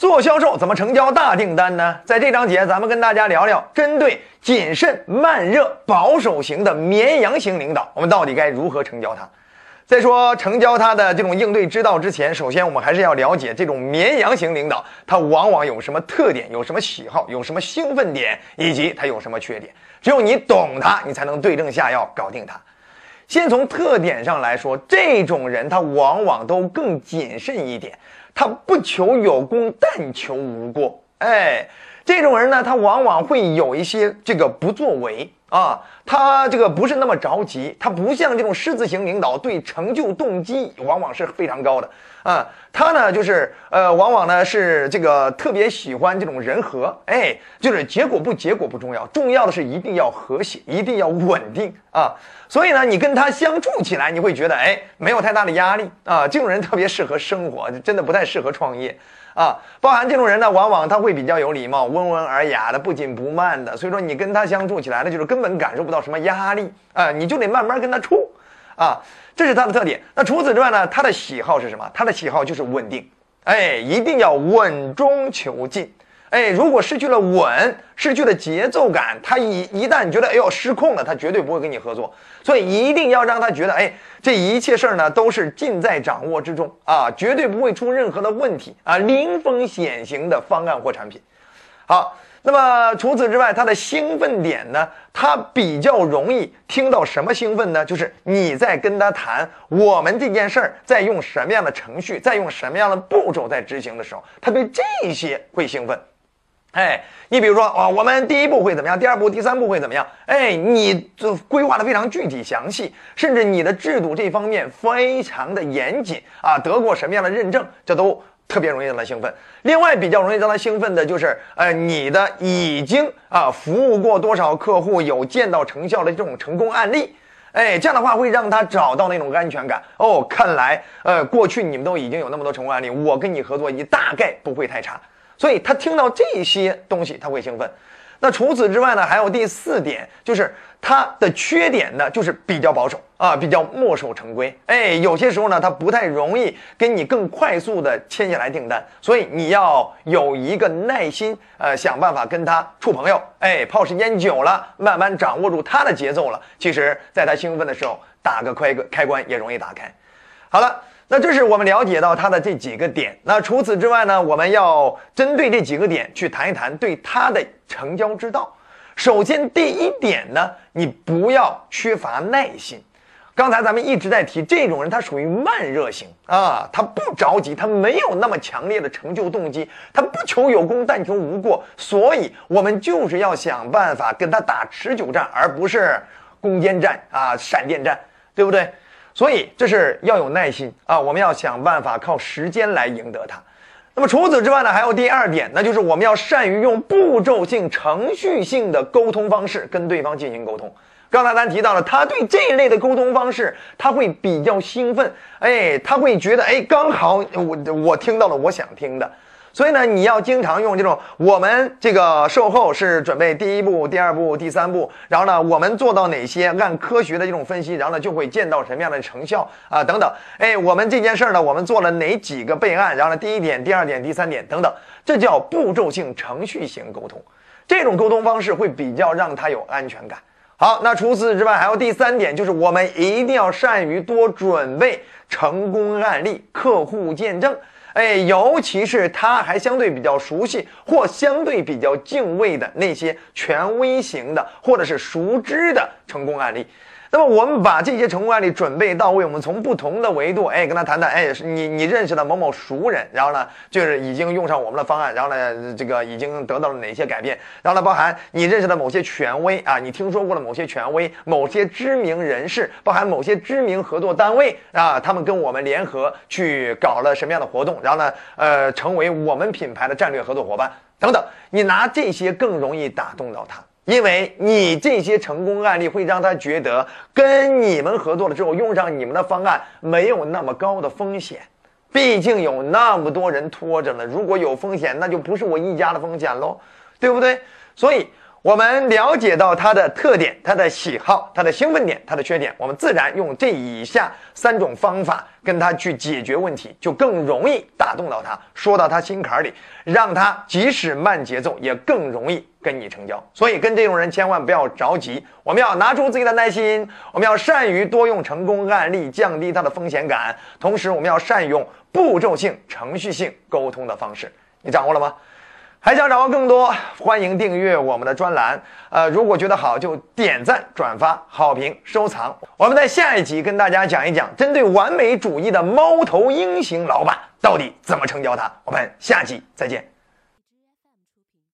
做销售怎么成交大订单呢？在这章节，咱们跟大家聊聊针对谨慎、慢热、保守型的绵羊型领导，我们到底该如何成交他？在说成交他的这种应对之道之前，首先我们还是要了解这种绵羊型领导，他往往有什么特点，有什么喜好，有什么兴奋点，以及他有什么缺点。只有你懂他，你才能对症下药，搞定他。先从特点上来说，这种人他往往都更谨慎一点。他不求有功，但求无过。哎，这种人呢，他往往会有一些这个不作为啊，他这个不是那么着急，他不像这种狮子型领导，对成就动机往往是非常高的啊。他呢，就是呃，往往呢是这个特别喜欢这种人和，哎，就是结果不结果不重要，重要的是一定要和谐，一定要稳定啊。所以呢，你跟他相处起来，你会觉得哎，没有太大的压力啊。这种人特别适合生活，真的不太适合创业啊。包含这种人呢，往往他会比较有礼貌、温文尔雅的，不紧不慢的。所以说，你跟他相处起来呢，就是根本感受不到什么压力啊，你就得慢慢跟他处啊，这是他的特点。那除此之外呢，他的喜好是什么？他的喜好就是稳定，哎，一定要稳中求进。哎，如果失去了稳，失去了节奏感，他一一旦觉得哎呦失控了，他绝对不会跟你合作。所以一定要让他觉得，哎，这一切事儿呢都是尽在掌握之中啊，绝对不会出任何的问题啊，零风险型的方案或产品。好，那么除此之外，他的兴奋点呢，他比较容易听到什么兴奋呢？就是你在跟他谈我们这件事儿在用什么样的程序，在用什么样的步骤在执行的时候，他对这些会兴奋。哎，你比如说啊，我们第一步会怎么样？第二步、第三步会怎么样？哎，你这规划的非常具体详细，甚至你的制度这方面非常的严谨啊，得过什么样的认证，这都特别容易让他兴奋。另外，比较容易让他兴奋的就是，呃，你的已经啊服务过多少客户，有见到成效的这种成功案例，哎，这样的话会让他找到那种安全感。哦，看来，呃，过去你们都已经有那么多成功案例，我跟你合作，你大概不会太差。所以他听到这些东西，他会兴奋。那除此之外呢，还有第四点，就是他的缺点呢，就是比较保守啊，比较墨守成规。哎，有些时候呢，他不太容易跟你更快速的签下来订单。所以你要有一个耐心，呃，想办法跟他处朋友。哎，泡时间久了，慢慢掌握住他的节奏了。其实，在他兴奋的时候，打个开个开关也容易打开。好了。那这是我们了解到他的这几个点。那除此之外呢，我们要针对这几个点去谈一谈对他的成交之道。首先，第一点呢，你不要缺乏耐心。刚才咱们一直在提，这种人他属于慢热型啊，他不着急，他没有那么强烈的成就动机，他不求有功，但求无过。所以，我们就是要想办法跟他打持久战，而不是攻坚战啊，闪电战，对不对？所以这是要有耐心啊！我们要想办法靠时间来赢得它。那么除此之外呢，还有第二点，那就是我们要善于用步骤性、程序性的沟通方式跟对方进行沟通。刚才咱提到了，他对这一类的沟通方式，他会比较兴奋，哎，他会觉得，哎，刚好我我听到了我想听的。所以呢，你要经常用这种，我们这个售后是准备第一步、第二步、第三步，然后呢，我们做到哪些？按科学的这种分析，然后呢，就会见到什么样的成效啊？等等，哎，我们这件事儿呢，我们做了哪几个备案？然后呢，第一点、第二点、第三点等等，这叫步骤性、程序型沟通。这种沟通方式会比较让他有安全感。好，那除此之外，还有第三点，就是我们一定要善于多准备成功案例、客户见证。哎，尤其是他还相对比较熟悉或相对比较敬畏的那些权威型的，或者是熟知的成功案例。那么我们把这些成功案例准备到位，我们从不同的维度，哎，跟他谈谈，哎，你你认识的某某熟人，然后呢，就是已经用上我们的方案，然后呢，这个已经得到了哪些改变，然后呢，包含你认识的某些权威啊，你听说过的某些权威，某些知名人士，包含某些知名合作单位啊，他们跟我们联合去搞了什么样的活动，然后呢，呃，成为我们品牌的战略合作伙伴等等，你拿这些更容易打动到他。因为你这些成功案例会让他觉得跟你们合作了之后用上你们的方案没有那么高的风险，毕竟有那么多人拖着呢。如果有风险，那就不是我一家的风险喽，对不对？所以我们了解到他的特点、他的喜好、他的兴奋点、他的缺点，我们自然用这以下三种方法跟他去解决问题，就更容易打动到他，说到他心坎里，让他即使慢节奏也更容易跟你成交。所以跟这种人千万不要着急，我们要拿出自己的耐心，我们要善于多用成功案例，降低他的风险感，同时我们要善用步骤性、程序性沟通的方式。你掌握了吗？还想掌握更多，欢迎订阅我们的专栏。呃，如果觉得好，就点赞、转发、好评、收藏。我们在下一集跟大家讲一讲，针对完美主义的猫头鹰型老板，到底怎么成交他。我们下集再见。